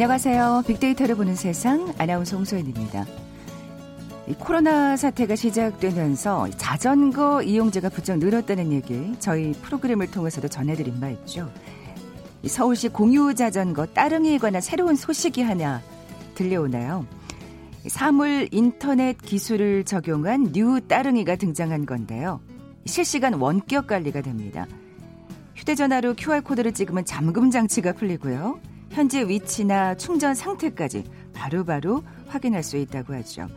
안녕하세요. 빅데이터를 보는 세상 아나운서 홍소연입니다. 코로나 사태가 시작되면서 자전거 이용자가 부쩍 늘었다는 얘기 저희 프로그램을 통해서도 전해드린 바 있죠. 서울시 공유 자전거 따릉이에 관한 새로운 소식이 하나 들려오나요? 사물 인터넷 기술을 적용한 new 따릉이가 등장한 건데요. 실시간 원격 관리가 됩니다. 휴대전화로 QR코드를 찍으면 잠금 장치가 풀리고요. 현재 위치나 충전 상태까지 바로바로 바로 확인할 수 있다고 하죠.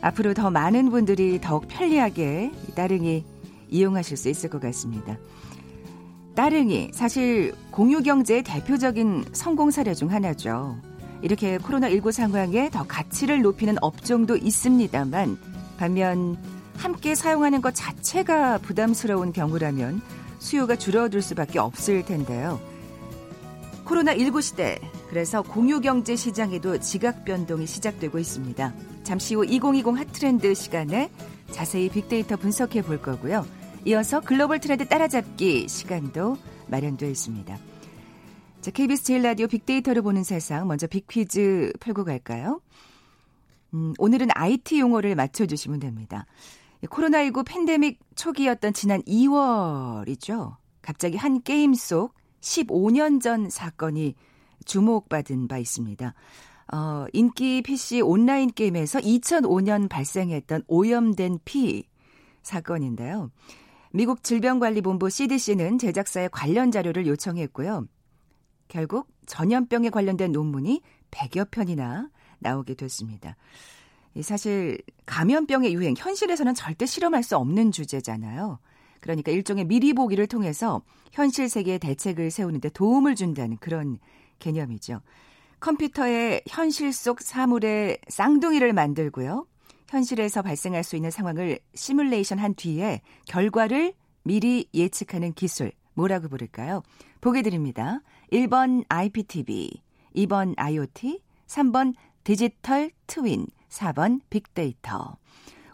앞으로 더 많은 분들이 더욱 편리하게 따릉이 이용하실 수 있을 것 같습니다. 따릉이 사실 공유 경제의 대표적인 성공 사례 중 하나죠. 이렇게 코로나19 상황에 더 가치를 높이는 업종도 있습니다만 반면 함께 사용하는 것 자체가 부담스러운 경우라면 수요가 줄어들 수밖에 없을 텐데요. 코로나19 시대, 그래서 공유경제 시장에도 지각 변동이 시작되고 있습니다. 잠시 후 2020 핫트렌드 시간에 자세히 빅데이터 분석해 볼 거고요. 이어서 글로벌 트렌드 따라잡기 시간도 마련되어 있습니다. 자, KBS 제일 라디오 빅데이터를 보는 세상 먼저 빅퀴즈 풀고 갈까요? 음, 오늘은 IT 용어를 맞춰 주시면 됩니다. 코로나19 팬데믹 초기였던 지난 2월이죠. 갑자기 한 게임 속 15년 전 사건이 주목받은 바 있습니다. 어, 인기 PC 온라인 게임에서 2005년 발생했던 오염된 피 사건인데요. 미국 질병관리본부 CDC는 제작사에 관련 자료를 요청했고요. 결국 전염병에 관련된 논문이 100여 편이나 나오게 됐습니다. 사실 감염병의 유행 현실에서는 절대 실험할 수 없는 주제잖아요. 그러니까 일종의 미리 보기를 통해서 현실 세계의 대책을 세우는데 도움을 준다는 그런 개념이죠. 컴퓨터에 현실 속 사물의 쌍둥이를 만들고요. 현실에서 발생할 수 있는 상황을 시뮬레이션 한 뒤에 결과를 미리 예측하는 기술. 뭐라고 부를까요? 보기 드립니다. 1번 IPTV, 2번 IoT, 3번 디지털 트윈, 4번 빅데이터.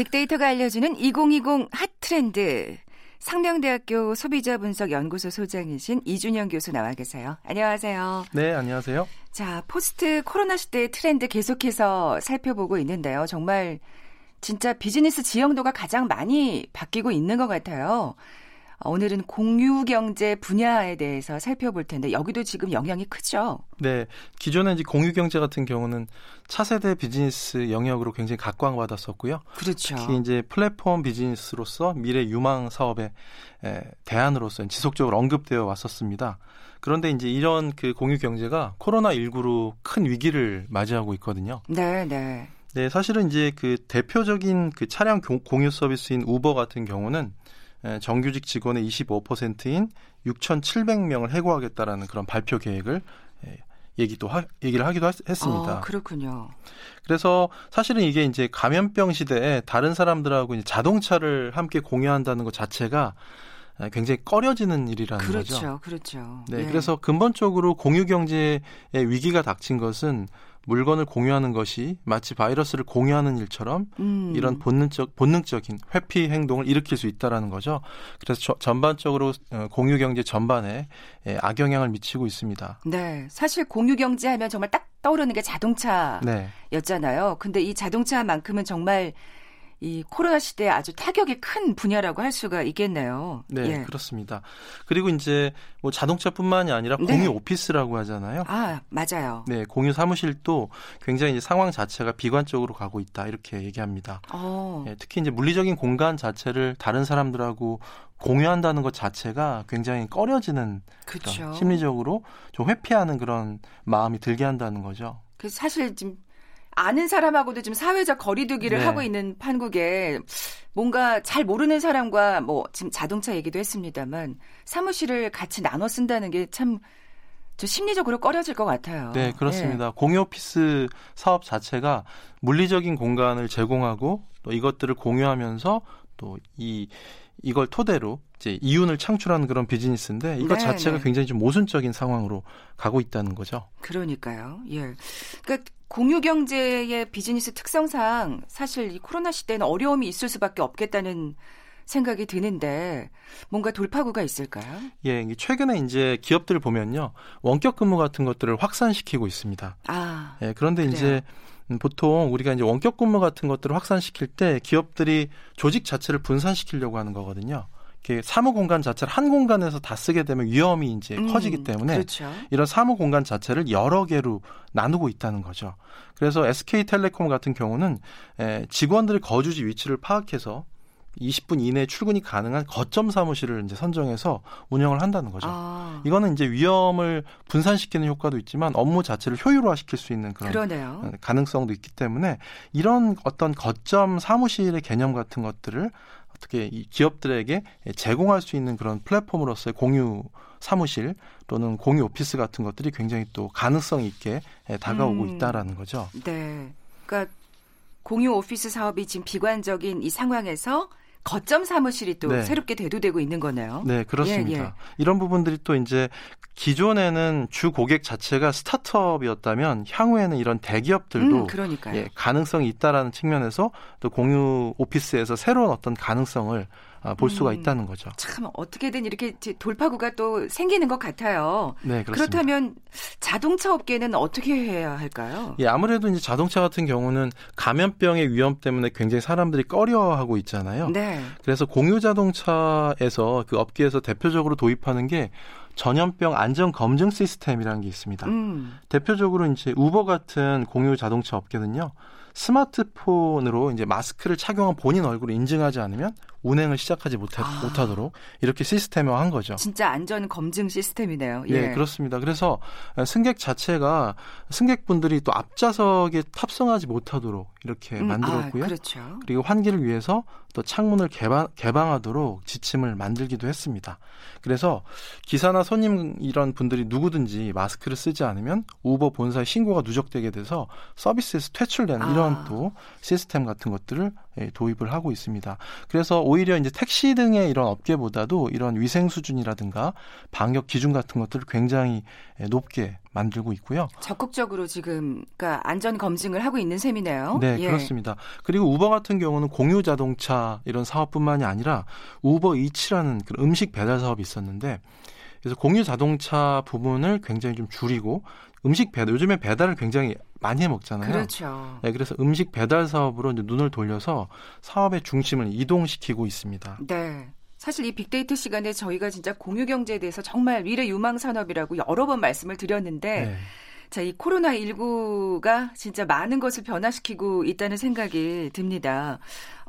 빅데이터가 알려주는 2020 핫트렌드. 상명대학교 소비자 분석 연구소 소장이신 이준영 교수 나와 계세요. 안녕하세요. 네, 안녕하세요. 자, post 코로나 시대의 트렌드 계속해서 살펴보고 있는데요. 정말 진짜 비즈니스 지형도가 가장 많이 바뀌고 있는 것 같아요. 오늘은 공유 경제 분야에 대해서 살펴볼 텐데 여기도 지금 영향이 크죠. 네, 기존에 이제 공유 경제 같은 경우는 차세대 비즈니스 영역으로 굉장히 각광받았었고요. 그렇죠. 특히 이제 플랫폼 비즈니스로서 미래 유망 사업의 대안으로서 지속적으로 언급되어 왔었습니다. 그런데 이제 이런 그 공유 경제가 코로나 19로 큰 위기를 맞이하고 있거든요. 네, 네. 네, 사실은 이제 그 대표적인 그 차량 공유 서비스인 우버 같은 경우는 정규직 직원의 25%인 6,700명을 해고하겠다라는 그런 발표 계획을 얘기도 하, 얘기를 하기도 했습니다. 아, 그렇군요. 그래서 사실은 이게 이제 감염병 시대에 다른 사람들하고 이제 자동차를 함께 공유한다는 것 자체가 굉장히 꺼려지는 일이라는 그렇죠, 거죠. 그렇죠. 그렇죠. 네, 네, 그래서 근본적으로 공유 경제의 위기가 닥친 것은 물건을 공유하는 것이 마치 바이러스를 공유하는 일처럼 음. 이런 본능적 본능적인 회피 행동을 일으킬 수 있다라는 거죠. 그래서 저, 전반적으로 어, 공유 경제 전반에 예, 악영향을 미치고 있습니다. 네, 사실 공유 경제 하면 정말 딱 떠오르는 게 자동차였잖아요. 네. 근데 이 자동차만큼은 정말 이 코로나 시대에 아주 타격이 큰 분야라고 할 수가 있겠네요. 네, 예. 그렇습니다. 그리고 이제 뭐 자동차뿐만이 아니라 네. 공유 오피스라고 하잖아요. 아, 맞아요. 네, 공유 사무실도 굉장히 이제 상황 자체가 비관적으로 가고 있다 이렇게 얘기합니다. 어. 예, 특히 이제 물리적인 공간 자체를 다른 사람들하고 공유한다는 것 자체가 굉장히 꺼려지는 심리적으로 좀 회피하는 그런 마음이 들게 한다는 거죠. 그 사실 지금 아는 사람하고도 지금 사회적 거리두기를 네. 하고 있는 판국에 뭔가 잘 모르는 사람과 뭐 지금 자동차 얘기도 했습니다만 사무실을 같이 나눠 쓴다는 게참 저 심리적으로 꺼려질 것 같아요. 네, 그렇습니다. 네. 공유 오피스 사업 자체가 물리적인 공간을 제공하고 또 이것들을 공유하면서 또 이 이걸 토대로 이제 이윤을 창출하는 그런 비즈니스인데 이것 네, 자체가 네. 굉장히 좀 모순적인 상황으로 가고 있다는 거죠. 그러니까요. 예. 그러니까 공유 경제의 비즈니스 특성상 사실 이 코로나 시대는 어려움이 있을 수밖에 없겠다는 생각이 드는데 뭔가 돌파구가 있을까요? 예, 최근에 이제 기업들을 보면요 원격 근무 같은 것들을 확산시키고 있습니다. 아, 예, 그런데 그래요? 이제 보통 우리가 이제 원격 근무 같은 것들을 확산시킬 때 기업들이 조직 자체를 분산시키려고 하는 거거든요. 이렇게 사무 공간 자체를 한 공간에서 다 쓰게 되면 위험이 이제 음, 커지기 때문에 그렇죠. 이런 사무 공간 자체를 여러 개로 나누고 있다는 거죠. 그래서 SK텔레콤 같은 경우는 직원들의 거주지 위치를 파악해서 20분 이내에 출근이 가능한 거점 사무실을 이제 선정해서 운영을 한다는 거죠. 아. 이거는 이제 위험을 분산시키는 효과도 있지만 업무 자체를 효율화시킬 수 있는 그런 그러네요. 가능성도 있기 때문에 이런 어떤 거점 사무실의 개념 같은 것들을 어떻게 이 기업들에게 제공할 수 있는 그런 플랫폼으로서의 공유 사무실 또는 공유 오피스 같은 것들이 굉장히 또 가능성 있게 다가오고 음. 있다라는 거죠. 네. 그러니까 공유 오피스 사업이 지금 비관적인 이 상황에서 거점 사무실이 또 네. 새롭게 대두되고 있는 거네요. 네, 그렇습니다. 예, 예. 이런 부분들이 또 이제 기존에는 주 고객 자체가 스타트업이었다면 향후에는 이런 대기업들도 음, 예, 가능성이 있다라는 측면에서 또 공유 오피스에서 새로운 어떤 가능성을 아, 볼 수가 음, 있다는 거죠. 참 어떻게든 이렇게 돌파구가 또 생기는 것 같아요. 네, 그렇습니다. 그렇다면 자동차 업계는 어떻게 해야 할까요? 예, 아무래도 이제 자동차 같은 경우는 감염병의 위험 때문에 굉장히 사람들이 꺼려하고 있잖아요. 네. 그래서 공유 자동차에서 그 업계에서 대표적으로 도입하는 게 전염병 안전 검증 시스템이라는 게 있습니다. 음. 대표적으로 이제 우버 같은 공유 자동차 업계는요. 스마트폰으로 이제 마스크를 착용한 본인 얼굴을 인증하지 않으면 운행을 시작하지 못하, 아. 못하도록 이렇게 시스템화한 거죠. 진짜 안전 검증 시스템이네요. 예. 예, 그렇습니다. 그래서 승객 자체가 승객분들이 또 앞좌석에 탑승하지 못하도록 이렇게 음, 만들었고요. 아, 그렇죠. 그리고 환기를 위해서 또 창문을 개방, 개방하도록 지침을 만들기도 했습니다. 그래서 기사나 손님 이런 분들이 누구든지 마스크를 쓰지 않으면 우버 본사에 신고가 누적되게 돼서 서비스에서 퇴출되는 아. 이런 또 시스템 같은 것들을 예, 도입을 하고 있습니다. 그래서 오히려 이제 택시 등의 이런 업계보다도 이런 위생 수준이라든가 방역 기준 같은 것들을 굉장히 예, 높게 만들고 있고요. 적극적으로 지금 그러니까 안전 검증을 하고 있는 셈이네요. 네, 예. 그렇습니다. 그리고 우버 같은 경우는 공유 자동차 이런 사업뿐만이 아니라 우버 이츠라는 그 음식 배달 사업이 있었는데 그래서 공유 자동차 부분을 굉장히 좀 줄이고 음식 배달 요즘에 배달을 굉장히 많이 해 먹잖아요. 그렇죠. 네, 그래서 음식 배달 사업으로 이제 눈을 돌려서 사업의 중심을 이동시키고 있습니다. 네. 사실 이 빅데이터 시간에 저희가 진짜 공유 경제에 대해서 정말 미래 유망 산업이라고 여러 번 말씀을 드렸는데 네. 자, 이 코로나19가 진짜 많은 것을 변화시키고 있다는 생각이 듭니다.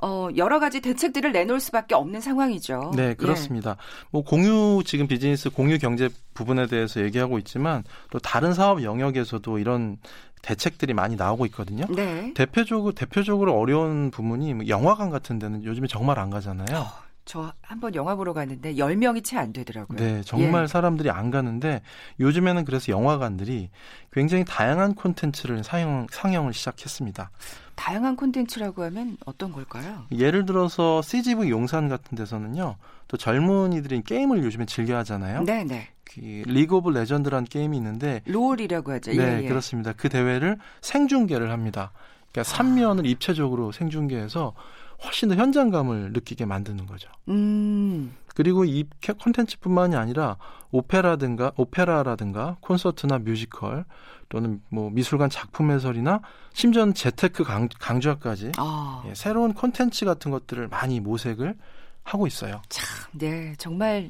어, 여러 가지 대책들을 내놓을 수밖에 없는 상황이죠. 네, 그렇습니다. 예. 뭐 공유 지금 비즈니스 공유 경제 부분에 대해서 얘기하고 있지만 또 다른 사업 영역에서도 이런 대책들이 많이 나오고 있거든요. 네. 대표적으로 대표적으로 어려운 부분이 뭐 영화관 같은 데는 요즘에 정말 안 가잖아요. 어. 저 한번 영화 보러 갔는데 10명이 채 안 되더라고요. 네, 정말 예. 사람들이 안 가는데 요즘에는 그래서 영화관들이 굉장히 다양한 콘텐츠를 상영, 상영을 시작했습니다. 다양한 콘텐츠라고 하면 어떤 걸까요? 예를 들어서 CGV 용산 같은 데서는요. 또 젊은이들이 게임을 요즘에 즐겨 하잖아요. 네, 네. 그 리그 오브 레전드라는 게임이 있는데 롤이라고 하죠. 네, 예, 예. 그렇습니다. 그 대회를 생중계를 합니다. 그러니까 3면을 아. 입체적으로 생중계해서 훨씬 더 현장감을 느끼게 만드는 거죠. 음. 그리고 이 콘텐츠뿐만이 아니라 오페라든가 오페라라든가 콘서트나 뮤지컬 또는 뭐 미술관 작품 해설이나 심지어는 재테크 강, 강좌까지 아. 예, 새로운 콘텐츠 같은 것들을 많이 모색을 하고 있어요. 참, 네, 정말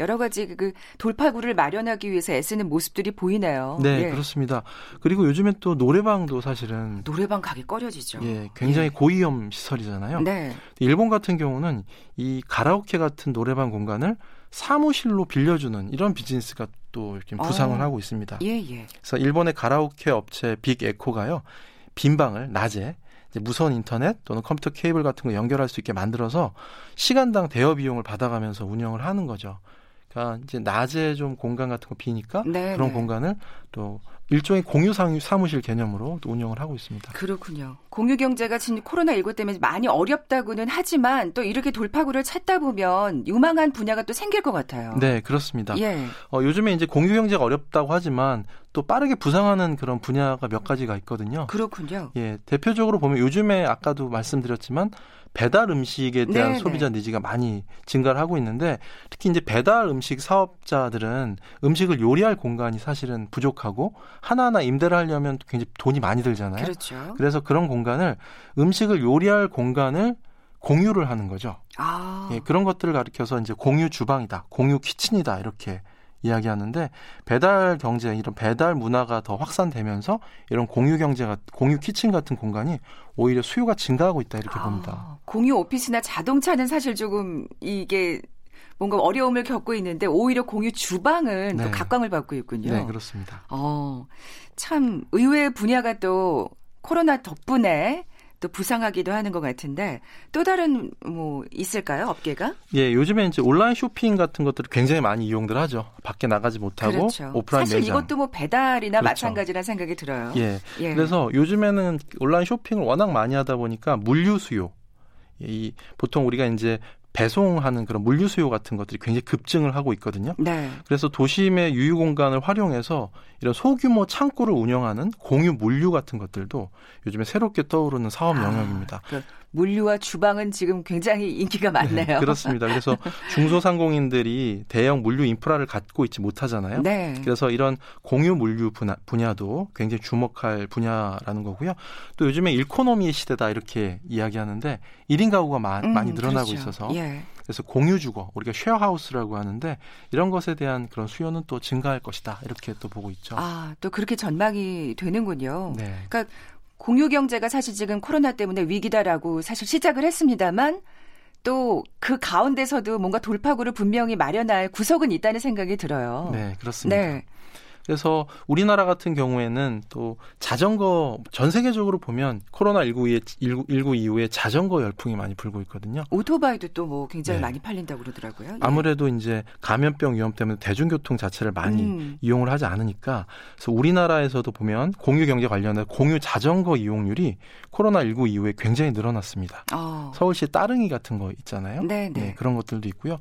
여러 가지 그 돌파구를 마련하기 위해서 애쓰는 모습들이 보이네요. 네, 예. 그렇습니다. 그리고 요즘엔 또 노래방도 사실은 노래방 가기 꺼려지죠. 예, 굉장히 예. 고위험 시설이잖아요. 네. 일본 같은 경우는 이 가라오케 같은 노래방 공간을 사무실로 빌려주는 이런 비즈니스가 또 이렇게 부상을 어. 하고 있습니다. 예, 예. 그래서 일본의 가라오케 업체 빅 에코가요. 빈 방을 낮에 무선 인터넷 또는 컴퓨터 케이블 같은 거 연결할 수 있게 만들어서 시간당 대여 비용을 받아가면서 운영을 하는 거죠. 그러니까 이제 낮에 좀 공간 같은 거 비니까 네, 그런 네. 공간을 또 일종의 공유 사무실 개념으로 운영을 하고 있습니다. 그렇군요. 공유 경제가 지금 코로나 19 때문에 많이 어렵다고는 하지만 또 이렇게 돌파구를 찾다 보면 유망한 분야가 또 생길 것 같아요. 네, 그렇습니다. 예. 어, 요즘에 이제 공유 경제가 어렵다고 하지만 또 빠르게 부상하는 그런 분야가 몇 가지가 있거든요. 그렇군요. 예, 대표적으로 보면 요즘에 아까도 말씀드렸지만 배달 음식에 대한 네네. 소비자 니즈가 많이 증가를 하고 있는데 특히 이제 배달 음식 사업자들은 음식을 요리할 공간이 사실은 부족하고 하나하나 임대를 하려면 굉장히 돈이 많이 들잖아요. 그렇죠. 그래서 그런 공간을 음식을 요리할 공간을 공유를 하는 거죠. 아. 예, 그런 것들을 가리켜서 이제 공유 주방이다, 공유 키친이다 이렇게 이야기하는데 배달 경제 이런 배달 문화가 더 확산되면서 이런 공유 경제가 공유 키친 같은 공간이 오히려 수요가 증가하고 있다 이렇게 아, 봅니다. 공유 오피스나 자동차는 사실 조금 이게 뭔가 어려움을 겪고 있는데 오히려 공유 주방은 네. 또 각광을 받고 있군요. 네, 그렇습니다. 어, 참 의외의 분야가 또 코로나 덕분에 또 부상하기도 하는 것 같은데 또 다른 뭐 있을까요 업계가? 예, 요즘에 이제 온라인 쇼핑 같은 것들을 굉장히 많이 이용들 하죠. 밖에 나가지 못하고 그렇죠. 오프라인 사실 매장. 이것도 뭐 배달이나 그렇죠. 마찬가지라 생각이 들어요. 예. 예. 그래서 요즘에는 온라인 쇼핑을 워낙 많이 하다 보니까 물류 수요 이 보통 우리가 이제 배송하는 그런 물류 수요 같은 것들이 굉장히 급증을 하고 있거든요. 네. 그래서 도심의 유유 공간을 활용해서 이런 소규모 창고를 운영하는 공유 물류 같은 것들도 요즘에 새롭게 떠오르는 사업 아, 영역입니다. 그 물류와 주방은 지금 굉장히 인기가 네, 많네요. 네, 그렇습니다. 그래서 중소상공인들이 대형 물류 인프라를 갖고 있지 못하잖아요. 네. 그래서 이런 공유 물류 분야, 분야 도 굉장히 주목할 분야라는 거고요. 또 요즘에 일코노미의 시대다 이렇게 이야기하는데 1인 가구가 마, 음, 많이 늘어나고 그렇죠. 있어서 예. 그래서 공유 주거 우리가 쉐어하우스라고 하는데 이런 것에 대한 그런 수요는 또 증가할 것이다 이렇게 또 보고 있죠. 아, 또 그렇게 전망이 되는군요. 네. 그러니까 공유 경제가 사실 지금 코로나 때문에 위기다라고 사실 시작을 했습니다만 또 그 가운데서도 뭔가 돌파구를 분명히 마련할 구석은 있다는 생각이 들어요. 네, 그렇습니다. 네. 그래서 우리나라 같은 경우에는 또 자전거 전 세계적으로 보면 코로나 19 이후에 19 이후에 자전거 열풍이 많이 불고 있거든요. 오토바이도 또 뭐 굉장히 네. 많이 팔린다고 그러더라고요. 예. 아무래도 이제 감염병 위험 때문에 대중교통 자체를 많이 음. 이용을 하지 않으니까 그래서 우리나라에서도 보면 공유 경제 관련해 공유 자전거 이용률이 코로나 19 이후에 굉장히 늘어났습니다. 어. 서울시 따릉이 같은 거 있잖아요. 네네. 네, 그런 것들도 있고요.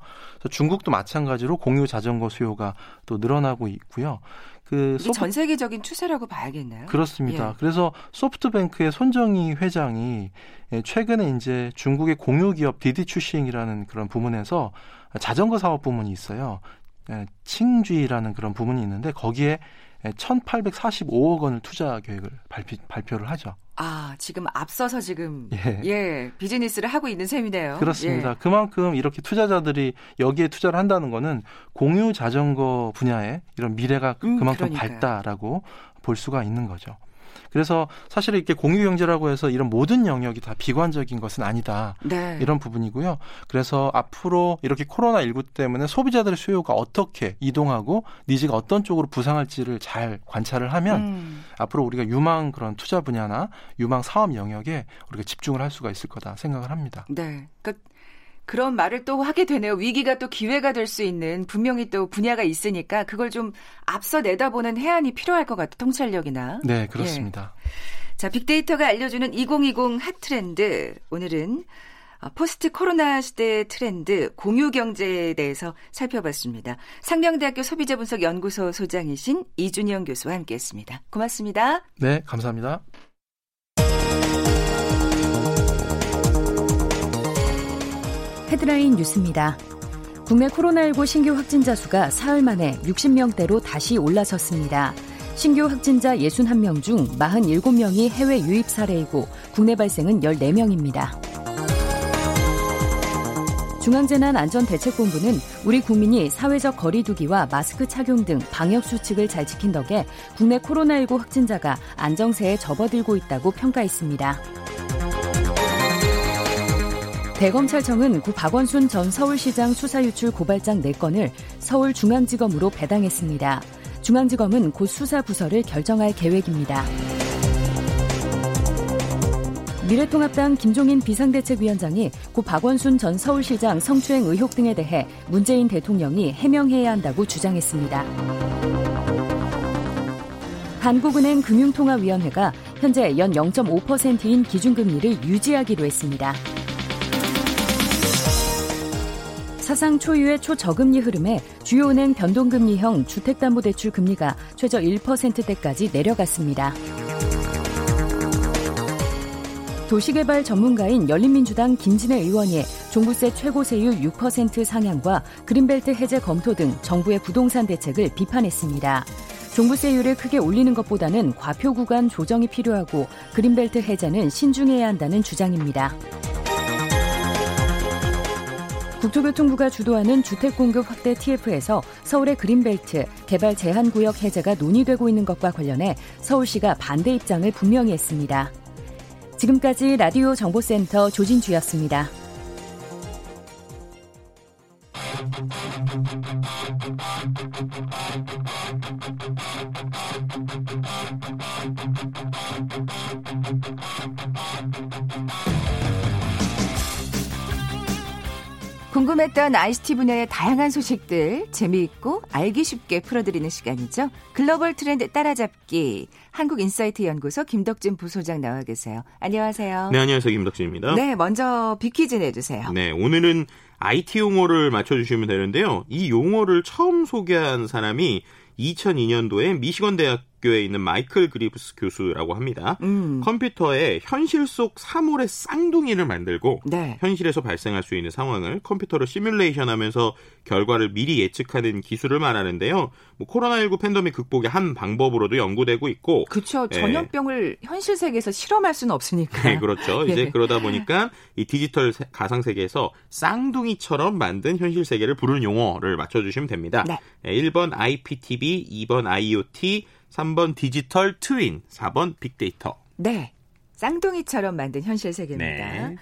중국도 마찬가지로 공유 자전거 수요가 또 늘어나고 있고요. 그전 세계적인 추세라고 봐야겠나요? 그렇습니다. 예. 그래서 소프트뱅크의 손정희 회장이 예, 최근에 이제 중국의 공유 기업 디디 출싱이라는 그런 부문에서 자전거 사업 부문이 있어요. 예, 칭쥐라는 그런 부문이 있는데 거기에 1,845억 원을 투자 계획을 발표, 발표를 하죠. 아, 지금 앞서서 지금 예, 예 비즈니스를 하고 있는 셈이네요. 그렇습니다. 예. 그만큼 이렇게 투자자들이 여기에 투자를 한다는 거는 공유 자전거 분야에 이런 미래가 음, 그만큼 그러니까요. 밝다라고 볼 수가 있는 거죠. 그래서 사실 이렇게 공유 경제라고 해서 이런 모든 영역이 다 비관적인 것은 아니다. 네. 이런 부분이고요. 그래서 앞으로 이렇게 코로나 19 때문에 소비자들의 수요가 어떻게 이동하고 니즈가 어떤 쪽으로 부상할지를 잘 관찰을 하면 음. 앞으로 우리가 유망 그런 투자 분야나 유망 사업 영역에 우리가 집중을 할 수가 있을 거다 생각을 합니다. 네. 그러니까 그런 말을 또 하게 되네요. 위기가 또 기회가 될 수 있는 분명히 또 분야가 있으니까 그걸 좀 앞서 내다보는 해안이 필요할 것 같아요. 통찰력이나. 네, 그렇습니다. 예. 자, 빅데이터가 알려주는 2020 핫트렌드. 오늘은 어, 포스트 코로나 시대 트렌드 공유 경제에 대해서 살펴봤습니다. 상명대학교 소비자분석연구소 소장이신 이준영 교수와 함께했습니다. 고맙습니다. 네, 감사합니다. 헤드라인 뉴스입니다. 국내 코로나19 신규 확진자 수가 사흘 만에 60명대로 다시 올라섰습니다. 신규 확진자 61명 중 47명이 해외 유입 사례이고 국내 발생은 14명입니다. 중앙재난안전대책본부는 우리 국민이 사회적 거리두기와 마스크 착용 등 방역 수칙을 잘 지킨 덕에 국내 코로나19 확진자가 안정세에 접어들고 있다고 평가했습니다. 대검찰청은 구 박원순 전 서울시장 수사유출 고발장 4건을 서울중앙지검으로 배당했습니다. 중앙지검은 곧 수사 부서를 결정할 계획입니다. 미래통합당 김종인 비상대책위원장이 고 박원순 전 서울시장 성추행 의혹 등에 대해 문재인 대통령이 해명해야 한다고 주장했습니다. 한국은행 금융통화위원회가 현재 연 0.5%인 기준금리를 유지하기로 했습니다. 사상 초유의 초저금리 흐름에 주요 은행 변동금리형 주택담보대출 금리가 최저 1%대까지 내려갔습니다. 도시개발 전문가인 열린민주당 김진애 의원이 종부세 최고세율 6% 상향과 그린벨트 해제 검토 등 정부의 부동산 대책을 비판했습니다. 종부세율을 크게 올리는 것보다는 과표 구간 조정이 필요하고 그린벨트 해제는 신중해야 한다는 주장입니다. 국토교통부가 주도하는 주택공급 확대 TF에서 서울의 그린벨트 개발 제한 구역 해제가 논의되고 있는 것과 관련해 서울시가 반대 입장을 분명히 했습니다. 지금까지 라디오 정보센터 조진주였습니다. 궁금했던 ICT 분야의 다양한 소식들 재미있고 알기 쉽게 풀어드리는 시간이죠. 글로벌 트렌드 따라잡기 한국인사이트 연구소 김덕진 부소장 나와 계세요. 안녕하세요. 네, 안녕하세요. 김덕진입니다. 네, 먼저 비퀴즈 내주세요. 네, 오늘은 IT 용어를 맞춰주시면 되는데요. 이 용어를 처음 소개한 사람이 2002년도에 미시건 대학 교에 있는 마이클 그리브스 교수라고 합니다. 음. 컴퓨터에 현실 속 사물의 쌍둥이를 만들고 네. 현실에서 발생할 수 있는 상황을 컴퓨터로 시뮬레이션하면서 결과를 미리 예측하는 기술을 말하는데요. 뭐 코로나19 팬데믹 극복의 한 방법으로도 연구되고 있고 그렇죠. 전염병을 네. 현실 세계에서 실험할 수는 없으니까. 네, 그렇죠. 이제 네. 그러다 보니까 이 디지털 가상 세계에서 쌍둥이처럼 만든 현실 세계를 부르는 용어를 맞춰 주시면 됩니다. 네. 1번 IPTV, 2번 IoT, 3번 디지털 트윈, 4번 빅데이터. 네. 쌍둥이처럼 만든 현실 세계입니다. 네.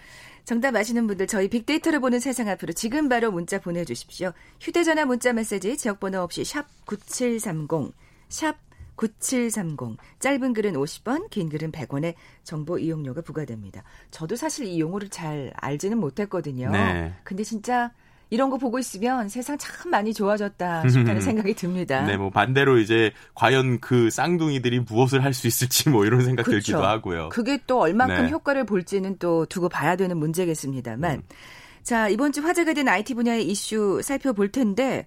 정답 아시는 분들 저희 빅데이터를 보는 세상 앞으로 지금 바로 문자 보내주십시오. 휴대전화 문자 메시지 지역번호 없이 샵 9730, 샵 9730. 짧은 글은 50원, 긴 글은 100원의 정보 이용료가 부과됩니다. 저도 사실 이 용어를 잘 알지는 못했거든요. 네. 근데 진짜 이런 거 보고 있으면 세상 참 많이 좋아졌다 싶다는 생각이 듭니다. 네, 뭐 반대로 이제 과연 그 쌍둥이들이 무엇을 할 수 있을지 뭐 이런 생각 그렇죠. 들기도 하고요. 그게 또 얼만큼 네. 효과를 볼지는 또 두고 봐야 되는 문제겠습니다만. 음. 자, 이번 주 화제가 된 IT 분야의 이슈 살펴볼 텐데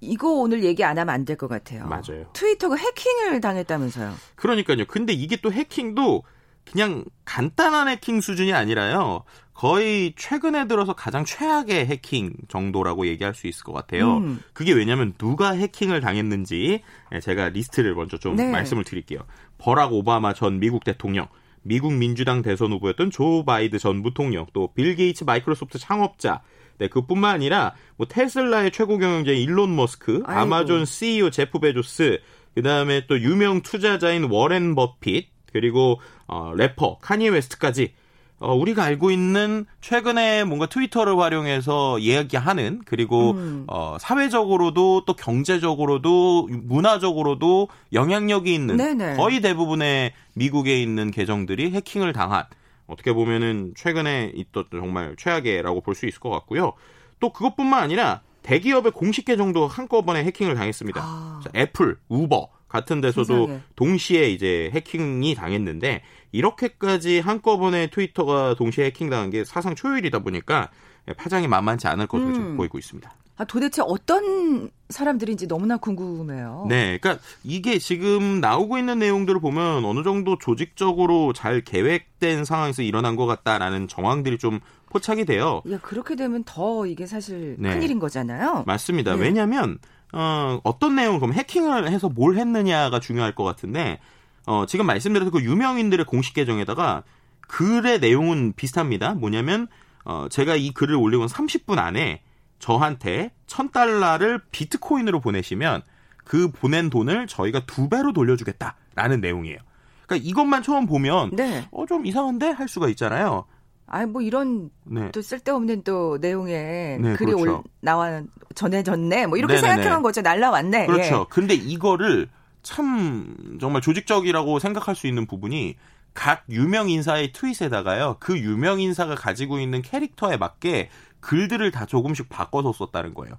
이거 오늘 얘기 안 하면 안 될 것 같아요. 맞아요. 트위터가 해킹을 당했다면서요. 그러니까요. 근데 이게 또 해킹도 그냥 간단한 해킹 수준이 아니라요. 거의 최근에 들어서 가장 최악의 해킹 정도라고 얘기할 수 있을 것 같아요. 음. 그게 왜냐하면 누가 해킹을 당했는지 예, 제가 리스트를 먼저 좀 네. 말씀을 드릴게요. 버락 오바마 전 미국 대통령, 미국 민주당 대선 후보였던 조 바이든 전 부통령, 또 빌 게이츠 마이크로소프트 창업자, 네, 그뿐만 아니라 뭐 테슬라의 최고 경영자인 일론 머스크, 아이고. 아마존 CEO 제프 베조스, 그다음에 또 유명 투자자인 워렌 버핏, 그리고 어, 래퍼 카니예 웨스트까지 어, 우리가 알고 있는 최근에 뭔가 트위터를 활용해서 이야기하는 그리고 음. 어, 사회적으로도 또 경제적으로도 문화적으로도 영향력이 있는 네네. 거의 대부분의 미국에 있는 계정들이 해킹을 당한 어떻게 보면은 최근에 있던 정말 최악의라고 볼 수 있을 것 같고요. 또 그것뿐만 아니라 대기업의 공식 계정도 한꺼번에 해킹을 당했습니다. 아. 애플, 우버 같은 데서도 세상에. 동시에 이제 해킹이 당했는데 이렇게까지 한꺼번에 트위터가 동시에 해킹당한 게 사상 초유일이다 보니까 파장이 만만치 않을 것으로 음. 보이고 있습니다. 아, 도대체 어떤 사람들인지 너무나 궁금해요. 네, 그러니까 이게 지금 나오고 있는 내용들을 보면 어느 정도 조직적으로 잘 계획된 상황에서 일어난 것 같다라는 정황들이 좀 포착이 돼요. 야, 그렇게 되면 더 이게 사실 네. 큰일인 거잖아요. 맞습니다. 네. 왜냐하면 어, 어떤 내용을 그럼 해킹을 해서 뭘 했느냐가 중요할 것 같은데 어, 지금 말씀드린 그 유명인들의 공식 계정에다가 글의 내용은 비슷합니다. 뭐냐면 어, 제가 이 글을 올리고 30분 안에 저한테 1000달러를 비트코인으로 보내시면 그 보낸 돈을 저희가 두 배로 돌려주겠다라는 내용이에요. 그러니까 이것만 처음 보면 네. 어, 좀 이상한데 할 수가 있잖아요. 아, 뭐 이런 네. 또 쓸데없는 또 내용의 네, 글이 그렇죠. 올, 나와 전해졌네. 뭐 이렇게 네네네. 생각한 거죠. 날라왔네. 그렇죠. 예. 근데 이거를 참 정말 조직적이라고 생각할 수 있는 부분이 각 유명 인사의 트윗에다가요. 그 유명 인사가 가지고 있는 캐릭터에 맞게 글들을 다 조금씩 바꿔서 썼다는 거예요.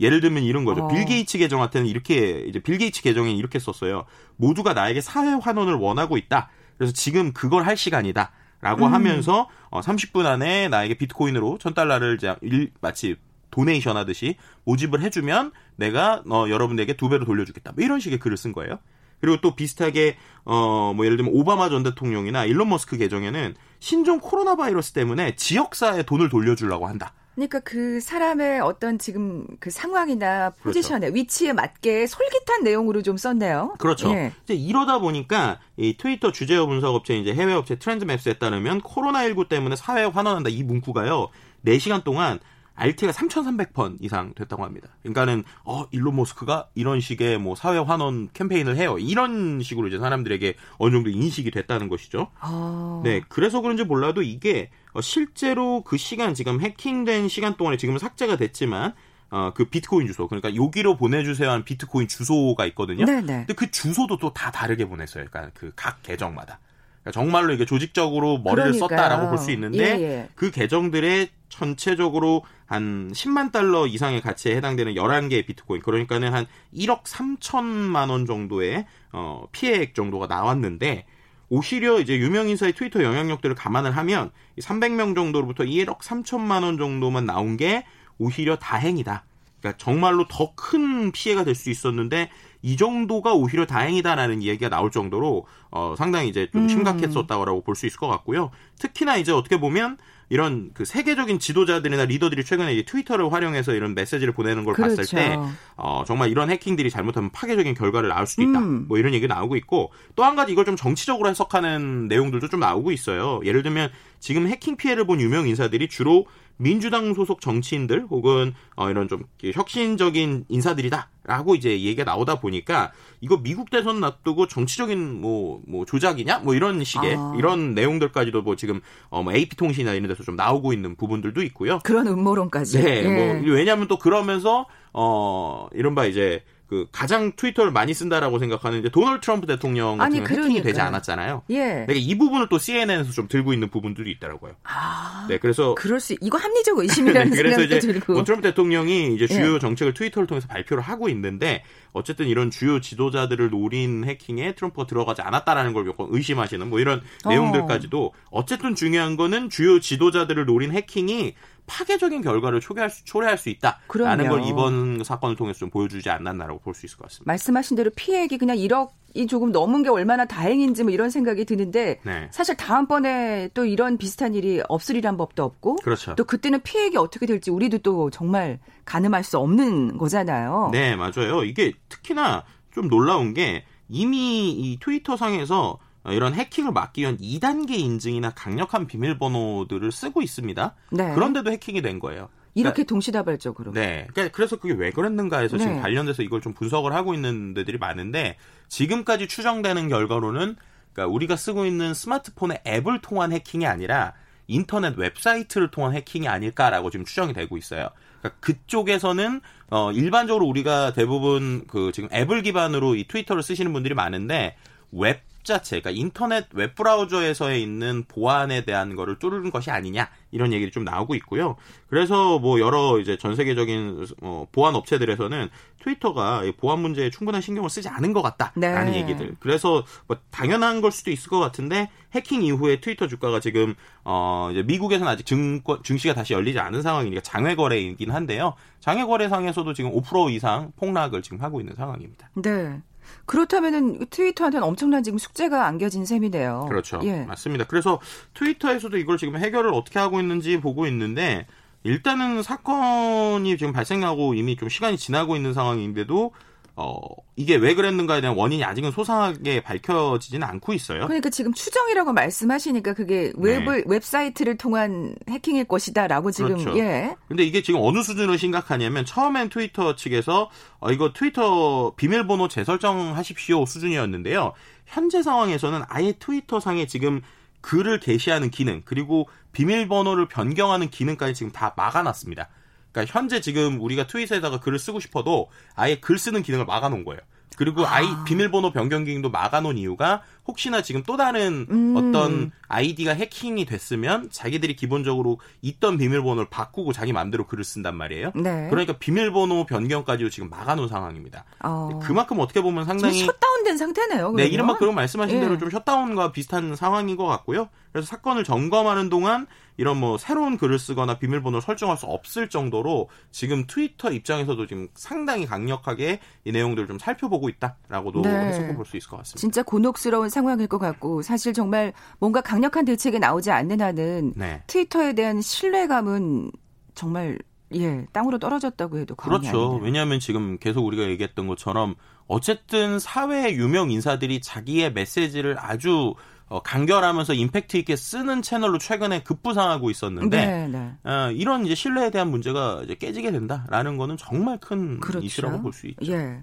예를 들면 이런 거죠. 어. 빌 게이츠 계정한테는 이렇게 이제 빌 게이츠 계정에 이렇게 썼어요. 모두가 나에게 사회 환원을 원하고 있다. 그래서 지금 그걸 할 시간이다. 라고 음. 하면서 어 30분 안에 나에게 비트코인으로 1000달러를 이제 일, 마치 도네이션 하듯이 모집을 해주면 내가 어, 여러분에게 두 배로 돌려주겠다. 뭐 이런 식의 글을 쓴 거예요. 그리고 또 비슷하게 어 뭐 예를 들면 오바마 전 대통령이나 일론 머스크 계정에는 신종 코로나 바이러스 때문에 지역사에 돈을 돌려주려고 한다. 그러니까 그 사람의 어떤 지금 그 상황이나 포지션에 그렇죠. 위치에 맞게 솔깃한 내용으로 좀 썼네요. 그렇죠. 예. 이제 이러다 보니까 이 트위터 주제어 분석 업체 이제 해외 업체 트렌드맵스에 따르면 코로나 19 때문에 사회에 환원한다 이 문구가요. 4시간 동안 RT가 3,300번 이상 됐다고 합니다. 그러니까는 어 일론 머스크가 이런 식의 뭐 사회 환원 캠페인을 해요. 이런 식으로 이제 사람들에게 어느 정도 인식이 됐다는 것이죠. 아... 네, 그래서 그런지 몰라도 이게 어, 실제로 그 시간 지금 해킹된 시간 동안에 지금은 삭제가 됐지만 어, 그 비트코인 주소 그러니까 여기로 보내주세요 하는 비트코인 주소가 있거든요. 네네. 네. 근데 그 주소도 또 다 다르게 보냈어요. 그러니까 그 각 계정마다. 그러니까 정말로 이게 조직적으로 머리를 그러니까요. 썼다라고 볼 수 있는데 예, 예. 그 계정들의 전체적으로 한 10만 달러 이상의 가치에 해당되는 11개의 비트코인 그러니까는 한 1억 3천만 원 정도의 어 피해액 정도가 나왔는데 오히려 이제 유명 인사의 트위터 영향력들을 감안을 하면 300명 정도로부터 1억 3천만 원 정도만 나온 게 오히려 다행이다. 그러니까 정말로 더 큰 피해가 될 수 있었는데 이 정도가 오히려 다행이다라는 이야기가 나올 정도로 어, 상당히 이제 좀 음. 심각했었다고 볼 수 있을 것 같고요. 특히나 이제 어떻게 보면 이런 그 세계적인 지도자들이나 리더들이 최근에 이 트위터를 활용해서 이런 메시지를 보내는 걸 그렇죠. 봤을 때 어, 정말 이런 해킹들이 잘못하면 파괴적인 결과를 낳을 수도 있다. 음. 뭐 이런 얘기가 나오고 있고 또 한 가지 이걸 좀 정치적으로 해석하는 내용들도 좀 나오고 있어요. 예를 들면 지금 해킹 피해를 본 유명 인사들이 주로 민주당 소속 정치인들 혹은 어, 이런 좀 혁신적인 인사들이다라고 이제 얘기가 나오다 보니까 이거 미국 대선 놔두고 정치적인 뭐, 뭐 조작이냐 뭐 이런 식의 아. 이런 내용들까지도 뭐 지금 어, 뭐 AP 통신이나 이런 데서 좀 나오고 있는 부분들도 있고요. 그런 음모론까지. 네, 뭐 예. 뭐 왜냐하면 또 그러면서 어 이른바 이제 그 가장 트위터를 많이 쓴다라고 생각하는 이제 도널드 트럼프 대통령 같은 아니, 해킹이 되지 않았잖아요. 예. 내가 이 부분을 또 CNN에서 좀 들고 있는 부분들이 있더라고요. 아. 네, 그래서 그럴 수 이거 합리적 의심이라는 네, 그래서 이제 들고. 뭐 트럼프 대통령이 이제 주요 예. 정책을 트위터를 통해서 발표를 하고 있는데 어쨌든 이런 주요 지도자들을 노린 해킹에 트럼프가 들어가지 않았다라는 걸 의심하시는 뭐 이런 어. 내용들까지도 어쨌든 중요한 거는 주요 지도자들을 노린 해킹이 파괴적인 결과를 초래할 수, 초래할 수 있다라는 걸 이번 사건을 통해서 좀 보여주지 않았나라고 볼 수 있을 것 같습니다. 말씀하신 대로 피해액이 그냥 1억 이 조금 넘은 게 얼마나 다행인지 뭐 이런 생각이 드는데 네. 사실 다음번에 또 이런 비슷한 일이 없으리란 법도 없고 그렇죠. 또 그때는 피해액이 어떻게 될지 우리도 또 정말 가늠할 수 없는 거잖아요. 네, 맞아요. 이게 특히나 좀 놀라운 게 이미 이 트위터 상에서 어, 이런 해킹을 막기 위한 2단계 인증이나 강력한 비밀번호들을 쓰고 있습니다. 네. 그런데도 해킹이 된 거예요. 이렇게 그러니까, 동시다발적으로. 네. 그러니까 그래서 그게 왜 그랬는가 해서 네. 지금 관련돼서 이걸 좀 분석을 하고 있는 데들이 많은데 지금까지 추정되는 결과로는 그러니까 우리가 쓰고 있는 스마트폰의 앱을 통한 해킹이 아니라 인터넷 웹사이트를 통한 해킹이 아닐까라고 지금 추정이 되고 있어요. 그러니까 그쪽에서는 어 일반적으로 우리가 대부분 그 지금 앱을 기반으로 이 트위터를 쓰시는 분들이 많은데 웹 자체, 그러니까 인터넷 웹브라우저에서에 있는 보안에 대한 거를 뚫는 것이 아니냐 이런 얘기를 좀 나오고 있고요. 그래서 뭐 여러 이제 전 세계적인 어, 보안 업체들에서는 트위터가 보안 문제에 충분한 신경을 쓰지 않은 것 같다라는 네. 얘기들. 그래서 뭐 당연한 걸 수도 있을 것 같은데 해킹 이후에 트위터 주가가 지금 어 이제 미국에서는 아직 증권 증시가 다시 열리지 않은 상황이니까 장외 거래이긴 한데요. 장외 거래상에서도 지금 5% 이상 폭락을 지금 하고 있는 상황입니다. 네. 그렇다면은 트위터한테는 엄청난 지금 숙제가 안겨진 셈이네요. 그렇죠. 예. 맞습니다. 그래서 트위터에서도 이걸 지금 해결을 어떻게 하고 있는지 보고 있는데 일단은 사건이 지금 발생하고 이미 좀 시간이 지나고 있는 상황인데도 어, 이게 왜 그랬는가에 대한 원인이 아직은 소상하게 밝혀지지는 않고 있어요. 그러니까 지금 추정이라고 말씀하시니까 그게 웹을, 네. 웹사이트를 통한 해킹일 것이다라고 지금, 그렇죠. 예. 근데 이게 지금 어느 수준으로 심각하냐면 처음엔 트위터 측에서 어, 이거 트위터 비밀번호 재설정하십시오 수준이었는데요. 현재 상황에서는 아예 트위터 상에 지금 글을 게시하는 기능 그리고 비밀번호를 변경하는 기능까지 지금 다 막아놨습니다. 그러니까 현재 지금 우리가 트윗에다가 글을 쓰고 싶어도 아예 글 쓰는 기능을 막아놓은 거예요. 그리고 아. 이 비밀번호 변경 기능도 막아놓은 이유가 혹시나 지금 또 다른 음. 어떤 아이디가 해킹이 됐으면 자기들이 기본적으로 있던 비밀번호를 바꾸고 자기 마음대로 글을 쓴단 말이에요. 네. 그러니까 비밀번호 변경까지도 지금 막아놓은 상황입니다. 어. 그만큼 어떻게 보면 상당히 셧다운된 상태네요. 그러면? 네, 이른바 그런 말씀하신 예. 대로 좀 셧다운과 비슷한 상황인 것 같고요. 그래서 사건을 점검하는 동안 이런 뭐 새로운 글을 쓰거나 비밀번호를 설정할 수 없을 정도로 지금 트위터 입장에서도 지금 상당히 강력하게 이 내용들을 좀 살펴보고 있다라고도 네. 해석해 볼 수 있을 것 같습니다. 진짜 곤혹스러운 상황일 것 같고 사실 정말 뭔가 강력한 대책이 나오지 않는 한은 네. 트위터에 대한 신뢰감은 정말 예 땅으로 떨어졌다고 해도 그렇죠. 왜냐하면 지금 계속 우리가 얘기했던 것처럼 어쨌든 사회 유명 인사들이 자기의 메시지를 아주 어, 간결하면서 임팩트 있게 쓰는 채널로 최근에 급부상하고 있었는데 네, 네. 어, 이런 이제 신뢰에 대한 문제가 이제 깨지게 된다라는 거는 정말 큰 그렇죠. 이슈라고 볼 수 있죠. 예.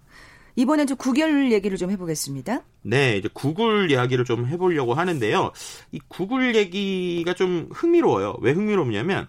이번엔 좀 구글 얘기를 좀 해보겠습니다. 네, 이제 구글 이야기를 좀 해보려고 하는데요. 이 구글 얘기가 좀 흥미로워요. 왜 흥미롭냐면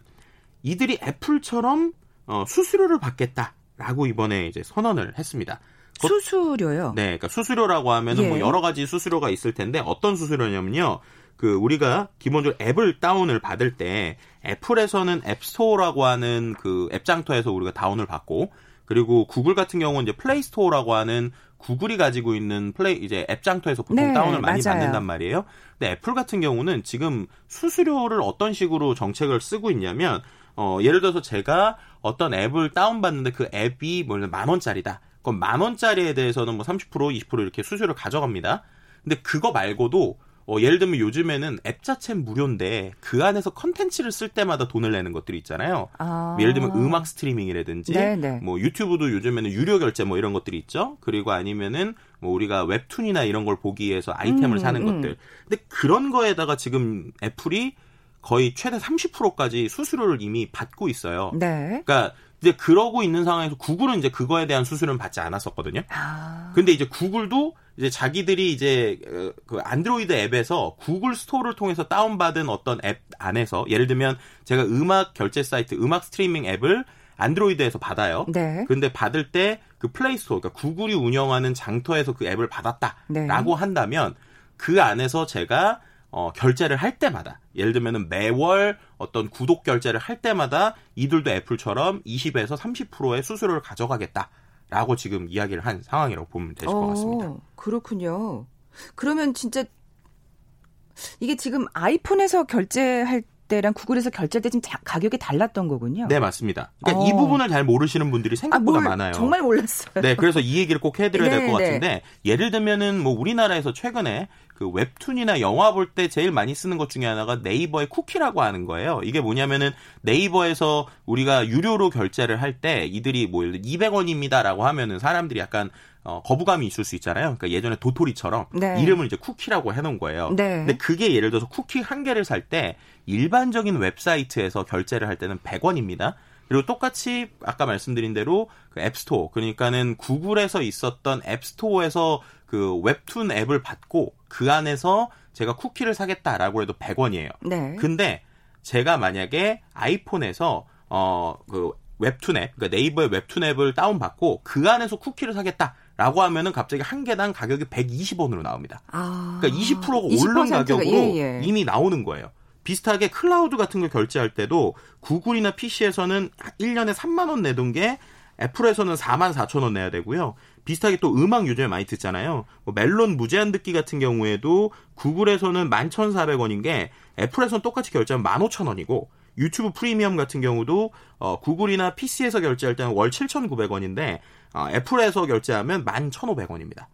이들이 애플처럼 어, 수수료를 받겠다라고 이번에 이제 선언을 했습니다. 수수료요? 네, 그러니까 수수료라고 하면은 뭐 예. 뭐 여러 가지 수수료가 있을 텐데 어떤 수수료냐면요. 그 우리가 기본적으로 앱을 다운을 받을 때 애플에서는 앱스토어라고 하는 그 앱장터에서 우리가 다운을 받고 그리고 구글 같은 경우는 이제 플레이스토어라고 하는 구글이 가지고 있는 플레이 이제 앱장터에서 보통 네, 다운을 많이 맞아요. 받는단 말이에요. 근데 애플 같은 경우는 지금 수수료를 어떤 식으로 정책을 쓰고 있냐면 어 예를 들어서 제가 어떤 앱을 다운 받는데 그 앱이 뭐만 원짜리다. 그럼 만 원짜리에 대해서는 뭐 30% 20% 이렇게 수수료를 가져갑니다. 근데 그거 말고도 어, 예를 들면 요즘에는 앱 자체는 무료인데 그 안에서 컨텐츠를 쓸 때마다 돈을 내는 것들이 있잖아요. 아. 예를 들면 음악 스트리밍이라든지 네네. 네. 뭐 유튜브도 요즘에는 유료 결제 뭐 이런 것들이 있죠. 그리고 아니면은 뭐 우리가 웹툰이나 이런 걸 보기 위해서 아이템을 음, 사는 음. 것들. 근데 그런 거에다가 지금 애플이 거의 최대 30%까지 수수료를 이미 받고 있어요. 네. 그러니까 이제 그러고 있는 상황에서 구글은 이제 그거에 대한 수수료는 받지 않았었거든요. 아. 근데 이제 구글도 이제 자기들이 이제 어, 그 안드로이드 앱에서 구글 스토어를 통해서 다운받은 어떤 앱 안에서 예를 들면 제가 음악 결제 사이트, 음악 스트리밍 앱을 안드로이드에서 받아요. 네. 근데 받을 때 그 플레이 스토어, 그러니까 구글이 운영하는 장터에서 그 앱을 받았다라고 네. 한다면 그 안에서 제가 어, 결제를 할 때마다 예를 들면은 매월 어떤 구독 결제를 할 때마다 이들도 애플처럼 20에서 30%의 수수료를 가져가겠다라고 지금 이야기를 한 상황이라고 보면 되실 것 어, 같습니다. 그렇군요. 그러면 진짜 이게 지금 아이폰에서 결제할 때랑 구글에서 결제할 때 지금 가격이 달랐던 거군요. 네, 맞습니다. 그러니까 어. 이 부분을 잘 모르시는 분들이 생각보다 아, 많아요. 정말 몰랐어요. 네, 그래서 이 얘기를 꼭 해드려야 될것 네, 네. 같은데 예를 들면은 뭐 우리나라에서 최근에 그 웹툰이나 영화 볼 때 제일 많이 쓰는 것 중에 하나가 네이버의 쿠키라고 하는 거예요. 이게 뭐냐면은 네이버에서 우리가 유료로 결제를 할 때 이들이 뭐 예를 들어 200원입니다라고 하면은 사람들이 약간 어, 거부감이 있을 수 있잖아요. 그러니까 예전에 도토리처럼 네. 이름을 이제 쿠키라고 해놓은 거예요. 네. 근데 그게 예를 들어서 쿠키 한 개를 살 때 일반적인 웹사이트에서 결제를 할 때는 100원입니다. 그리고 똑같이 아까 말씀드린 대로 그 앱스토어 그러니까는 구글에서 있었던 앱스토어에서 그 웹툰 앱을 받고 그 안에서 제가 쿠키를 사겠다라고 해도 100원이에요. 네. 근데 제가 만약에 아이폰에서 어그 웹툰 앱, 그러니까 네이버의 웹툰 앱을 다운 받고 그 안에서 쿠키를 사겠다. 라고 하면은 갑자기 한 개당 가격이 120원으로 나옵니다. 아, 그러니까 20%가 오른 가격으로 예, 예. 이미 나오는 거예요. 비슷하게 클라우드 같은 걸 결제할 때도 구글이나 PC에서는 1년에 3만 원 내던 게 애플에서는 4만 4천 원 내야 되고요. 비슷하게 또 음악 요즘에 많이 듣잖아요. 뭐 멜론 무제한 듣기 같은 경우에도 구글에서는 11,400원인 게 애플에서는 똑같이 결제하면 15,000원이고 유튜브 프리미엄 같은 경우도 어, 구글이나 PC에서 결제할 때는 월 7,900원인데 어, 애플에서 결제하면 11,500원입니다. 야,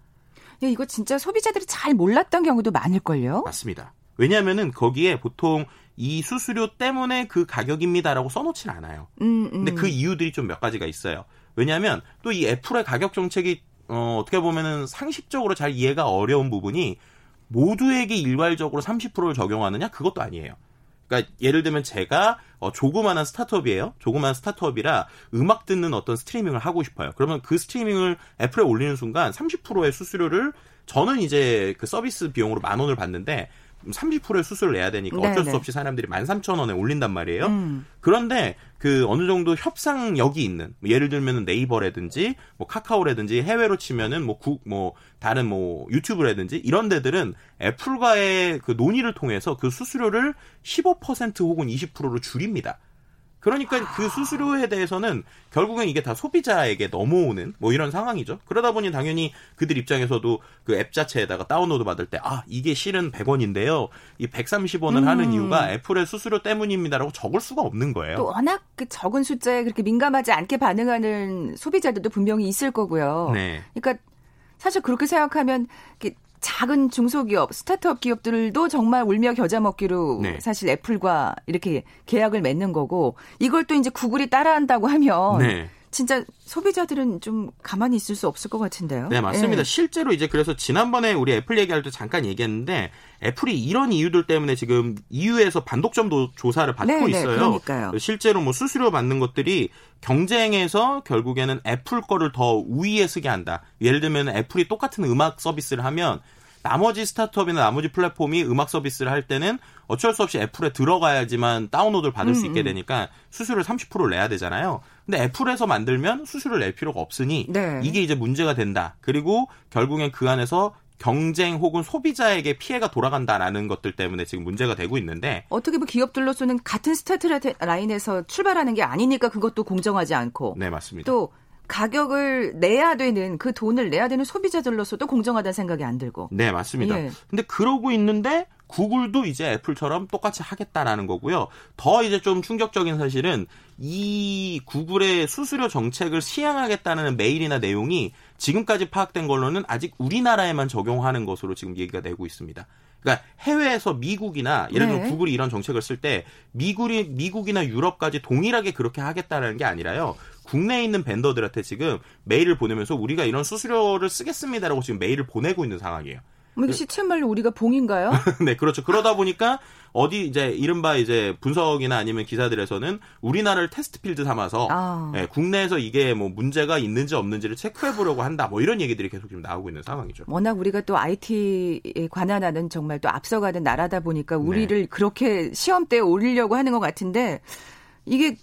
이거 진짜 소비자들이 잘 몰랐던 경우도 많을걸요? 맞습니다. 왜냐하면은 거기에 보통 이 수수료 때문에 그 가격입니다라고 써놓진 않아요. 음, 음. 근데 그 이유들이 좀 몇 가지가 있어요. 왜냐하면 또 이 애플의 가격 정책이 어, 어떻게 보면은 상식적으로 잘 이해가 어려운 부분이 모두에게 일괄적으로 30%를 적용하느냐 그것도 아니에요. 그러니까 예를 들면 제가 어, 조그마한 스타트업이에요. 조그마한 스타트업이라 음악 듣는 어떤 스트리밍을 하고 싶어요. 그러면 그 스트리밍을 애플에 올리는 순간 30%의 수수료를 저는 이제 그 서비스 비용으로 만 원을 받는데 30%의 수수료를 내야 되니까 어쩔 네네. 수 없이 사람들이 13,000원에 올린단 말이에요. 음. 그런데 그 어느 정도 협상력이 있는 뭐 예를 들면 네이버라든지 뭐 카카오라든지 해외로 치면은 뭐국뭐 다른 뭐 유튜브라든지 이런 데들은 애플과의 그 논의를 통해서 그 수수료를 15% 혹은 20%로 줄입니다. 그러니까 그 수수료에 대해서는 결국엔 이게 다 소비자에게 넘어오는 뭐 이런 상황이죠. 그러다 보니 당연히 그들 입장에서도 그 앱 자체에다가 다운로드 받을 때 아, 이게 실은 100원인데요. 이 130원을 음. 하는 이유가 애플의 수수료 때문입니다라고 적을 수가 없는 거예요. 또 워낙 그 적은 숫자에 그렇게 민감하지 않게 반응하는 소비자들도 분명히 있을 거고요. 네. 그러니까 사실 그렇게 생각하면 작은 중소기업, 스타트업 기업들도 정말 울며 겨자 먹기로 네. 사실 애플과 이렇게 계약을 맺는 거고 이걸 또 이제 구글이 따라한다고 하면 네. 진짜 소비자들은 좀 가만히 있을 수 없을 것 같은데요. 네, 맞습니다. 네. 실제로 이제 그래서 지난번에 우리 애플 얘기할 때 잠깐 얘기했는데 애플이 이런 이유들 때문에 지금 EU에서 반독점도 조사를 받고 네, 네 있어요. 그러니까요. 실제로 뭐 수수료 받는 것들이 경쟁에서 결국에는 애플 거를 더 우위에 쓰게 한다. 예를 들면 애플이 똑같은 음악 서비스를 하면 나머지 스타트업이나 나머지 플랫폼이 음악 서비스를 할 때는 어쩔 수 없이 애플에 들어가야지만 다운로드를 받을 음, 수 있게 음. 되니까 수수료를 30%를 내야 되잖아요. 근데 애플에서 만들면 수수료를 낼 필요가 없으니 네. 이게 이제 문제가 된다. 그리고 결국엔 그 안에서 경쟁 혹은 소비자에게 피해가 돌아간다라는 것들 때문에 지금 문제가 되고 있는데 어떻게 보면 기업들로서는 같은 스타트 라인에서 출발하는 게 아니니까 그것도 공정하지 않고 네 맞습니다. 또 가격을 내야 되는 그 돈을 내야 되는 소비자들로서도 공정하다는 생각이 안 들고. 네, 맞습니다. 예. 근데 그러고 있는데 구글도 이제 애플처럼 똑같이 하겠다라는 거고요. 더 이제 좀 충격적인 사실은 이 구글의 수수료 정책을 시행하겠다는 메일이나 내용이 지금까지 파악된 걸로는 아직 우리나라에만 적용하는 것으로 지금 얘기가 되고 있습니다. 그러니까 해외에서 미국이나 예를 들어 네. 구글이 이런 정책을 쓸 때 미국이 미국이나 유럽까지 동일하게 그렇게 하겠다는 게 아니라요. 국내에 있는 벤더들한테 지금 메일을 보내면서 우리가 이런 수수료를 쓰겠습니다라고 지금 메일을 보내고 있는 상황이에요. 뭐 시체 말로 우리가 봉인가요? 네, 그렇죠. 그러다 보니까 어디 이제 이른바 이제 분석이나 아니면 기사들에서는 우리나라를 테스트 필드 삼아서 아. 네, 국내에서 이게 뭐 문제가 있는지 없는지를 체크해 보려고 한다. 뭐 이런 얘기들이 계속 지금 나오고 있는 상황이죠. 워낙 우리가 또 IT에 관한하는 정말 또 앞서가는 나라다 보니까 우리를 네. 그렇게 시험대에 올리려고 하는 것 같은데 이게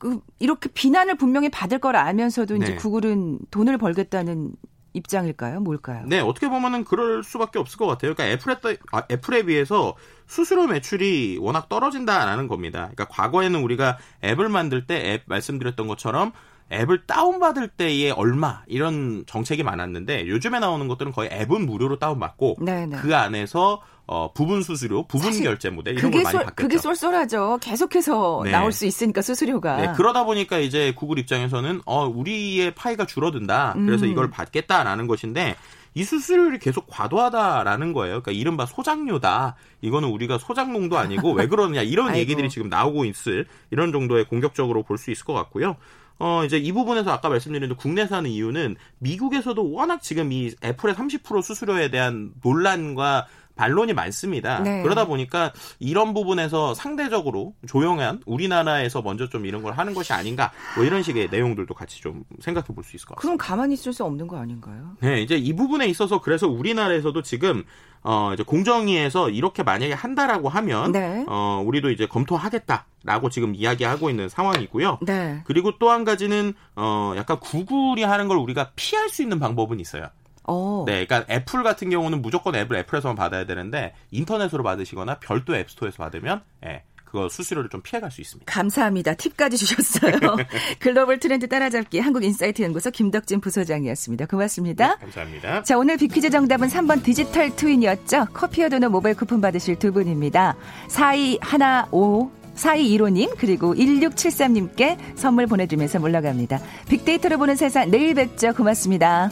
그 이렇게 비난을 분명히 받을 걸 알면서도 네. 이제 구글은 돈을 벌겠다는 입장일까요? 뭘까요? 네, 어떻게 보면은 그럴 수밖에 없을 것 같아요. 그러니까 애플에, 아, 애플에 비해서 수수료 매출이 워낙 떨어진다라는 겁니다. 그러니까 과거에는 우리가 앱을 만들 때 앱 말씀드렸던 것처럼 앱을 다운받을 때에 얼마 이런 정책이 많았는데 요즘에 나오는 것들은 거의 앱은 무료로 다운받고 네네. 네. 그 안에서 어, 부분 수수료, 부분 결제 모델 이런 걸 많이 쏠, 바뀌었죠. 그게 쏠쏠하죠. 계속해서 네. 나올 수 있으니까 수수료가. 네, 그러다 보니까 이제 구글 입장에서는 어, 우리의 파이가 줄어든다. 그래서 음. 이걸 받겠다라는 것인데 이 수수료율이 계속 과도하다라는 거예요. 그러니까 이른바 소장료다. 이거는 우리가 소장농도 아니고 왜 그러느냐 이런 얘기들이 지금 나오고 있을 이런 정도의 공격적으로 볼 수 있을 것 같고요. 어, 이제 이 부분에서 아까 말씀드린 국내에서 하는 이유는 미국에서도 워낙 지금 이 애플의 30% 수수료에 대한 논란과 반론이 많습니다. 네. 그러다 보니까 이런 부분에서 상대적으로 조용한 우리나라에서 먼저 좀 이런 걸 하는 것이 아닌가 뭐 이런 식의 내용들도 같이 좀 생각해 볼 수 있을 것 같습니다. 그럼 가만히 있을 수 없는 거 아닌가요? 네, 이제 이 부분에 있어서 그래서 우리나라에서도 지금 어 이제 공정위에서 이렇게 만약에 한다라고 하면 네. 어 우리도 이제 검토하겠다라고 지금 이야기하고 있는 상황이고요. 네. 그리고 또 한 가지는 어 약간 구글이 하는 걸 우리가 피할 수 있는 방법은 있어요. 오. 어. 네, 그러니까 애플 같은 경우는 무조건 앱을 애플에서만 받아야 되는데 인터넷으로 받으시거나 별도 앱스토어에서 받으면 예, 그거 수수료를 좀 피해갈 수 있습니다. 감사합니다. 팁까지 주셨어요. 글로벌 트렌드 따라잡기 한국인사이트 연구소 김덕진 부소장이었습니다. 고맙습니다. 네, 감사합니다. 자, 오늘 비퀴즈 정답은 3번 디지털 트윈이었죠. 커피와 도넛 모바일 쿠폰 받으실 두 분입니다. 4215 4215님 그리고 1673님께 선물 보내주면서 물러갑니다. 빅데이터로 보는 세상 내일 뵙죠. 고맙습니다.